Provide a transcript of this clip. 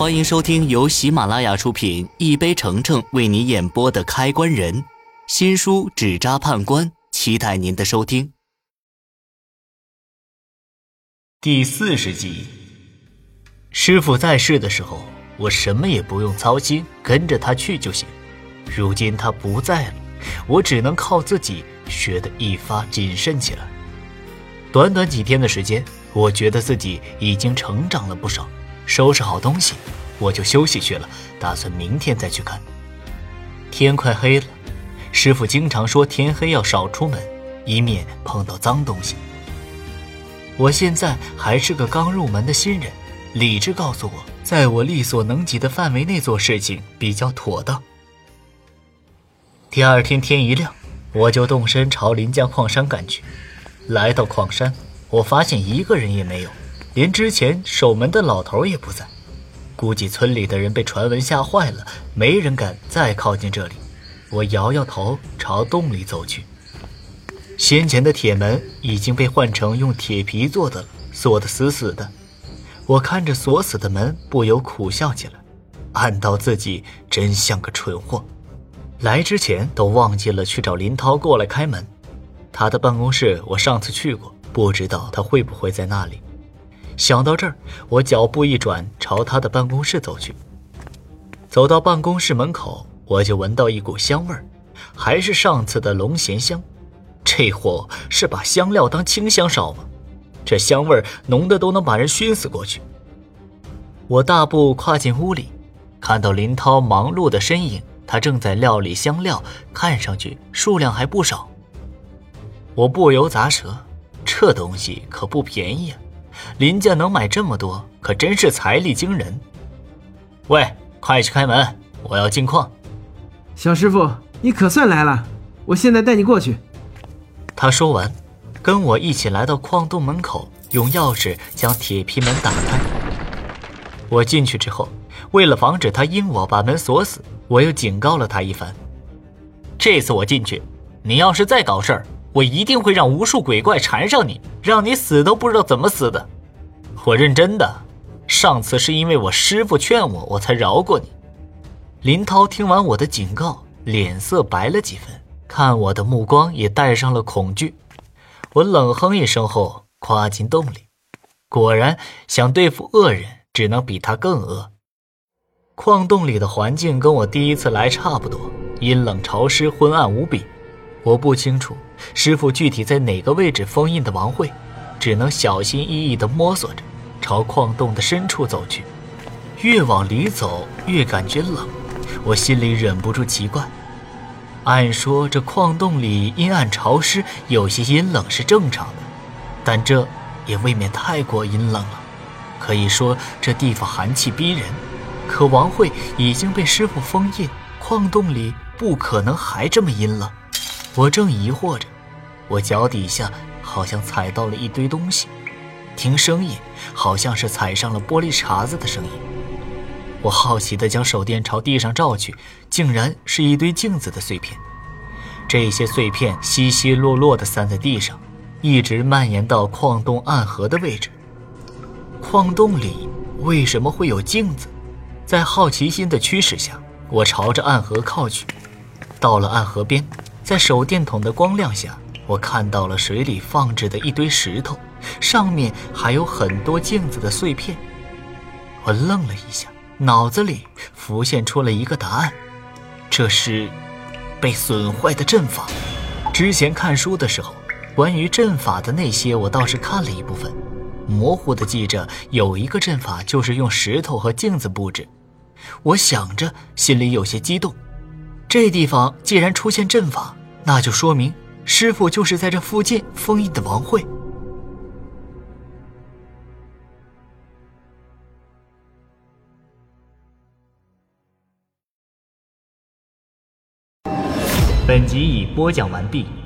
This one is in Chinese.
欢迎收听由喜马拉雅出品、一杯橙橙为你演播的《开关人》新书《纸扎判官》，期待您的收听。第四十集，师傅在世的时候，我什么也不用操心，跟着他去就行。如今他不在了，我只能靠自己学得一发谨慎起来。短短几天的时间，我觉得自己已经成长了不少。收拾好东西，我就休息去了，打算明天再去看。天快黑了，师傅经常说天黑要少出门，以免碰到脏东西。我现在还是个刚入门的新人，理智告诉我，在我力所能及的范围内做事情比较妥当。第二天天一亮，我就动身朝临江矿山赶去。来到矿山，我发现一个人也没有。连之前守门的老头也不在，估计村里的人被传闻吓坏了，没人敢再靠近这里。我摇摇头，朝洞里走去。先前的铁门已经被换成用铁皮做的了，锁得死死的。我看着锁死的门，不由苦笑起来，暗道自己真像个蠢货。来之前都忘记了去找林涛过来开门。他的办公室我上次去过，不知道他会不会在那里。想到这儿，我脚步一转，朝他的办公室走去。走到办公室门口，我就闻到一股香味儿，还是上次的龙涎香。这货是把香料当清香烧吗？这香味浓的都能把人熏死过去。我大步跨进屋里，看到林涛忙碌的身影，他正在料理香料，看上去数量还不少。我不由咂舌，这东西可不便宜啊。林家能买这么多，可真是财力惊人。喂，快去开门，我要进矿。小师傅，你可算来了，我现在带你过去。他说完，跟我一起来到矿洞门口，用钥匙将铁皮门打开。我进去之后，为了防止他因我把门锁死，我又警告了他一番。这次我进去，你要是再搞事儿。我一定会让无数鬼怪缠上你，让你死都不知道怎么死的。我认真的，上次是因为我师傅劝我，我才饶过你。林涛听完我的警告，脸色白了几分，看我的目光也带上了恐惧。我冷哼一声后，跨进洞里。果然，想对付恶人，只能比他更恶。矿洞里的环境跟我第一次来差不多，阴冷潮湿，昏暗无比。我不清楚师傅具体在哪个位置封印的王会，只能小心翼翼地摸索着，朝矿洞的深处走去。越往里走，越感觉冷，我心里忍不住奇怪。按说这矿洞里阴暗潮湿，有些阴冷是正常的，但这也未免太过阴冷了。可以说这地方寒气逼人，可王慧已经被师傅封印，矿洞里不可能还这么阴冷。我正疑惑着，我脚底下好像踩到了一堆东西，听声音好像是踩上了玻璃碴子的声音。我好奇地将手电朝地上照去，竟然是一堆镜子的碎片。这些碎片稀稀落落地散在地上，一直蔓延到矿洞暗河的位置。矿洞里为什么会有镜子？在好奇心的驱使下，我朝着暗河靠去。到了暗河边。在手电筒的光亮下，我看到了水里放置的一堆石头，上面还有很多镜子的碎片。我愣了一下，脑子里浮现出了一个答案：这是被损坏的阵法。之前看书的时候，关于阵法的那些，我倒是看了一部分，模糊的记着有一个阵法就是用石头和镜子布置。我想着，心里有些激动。这地方既然出现阵法，那就说明师傅就是在这附近封印的王慧。本集已播讲完毕。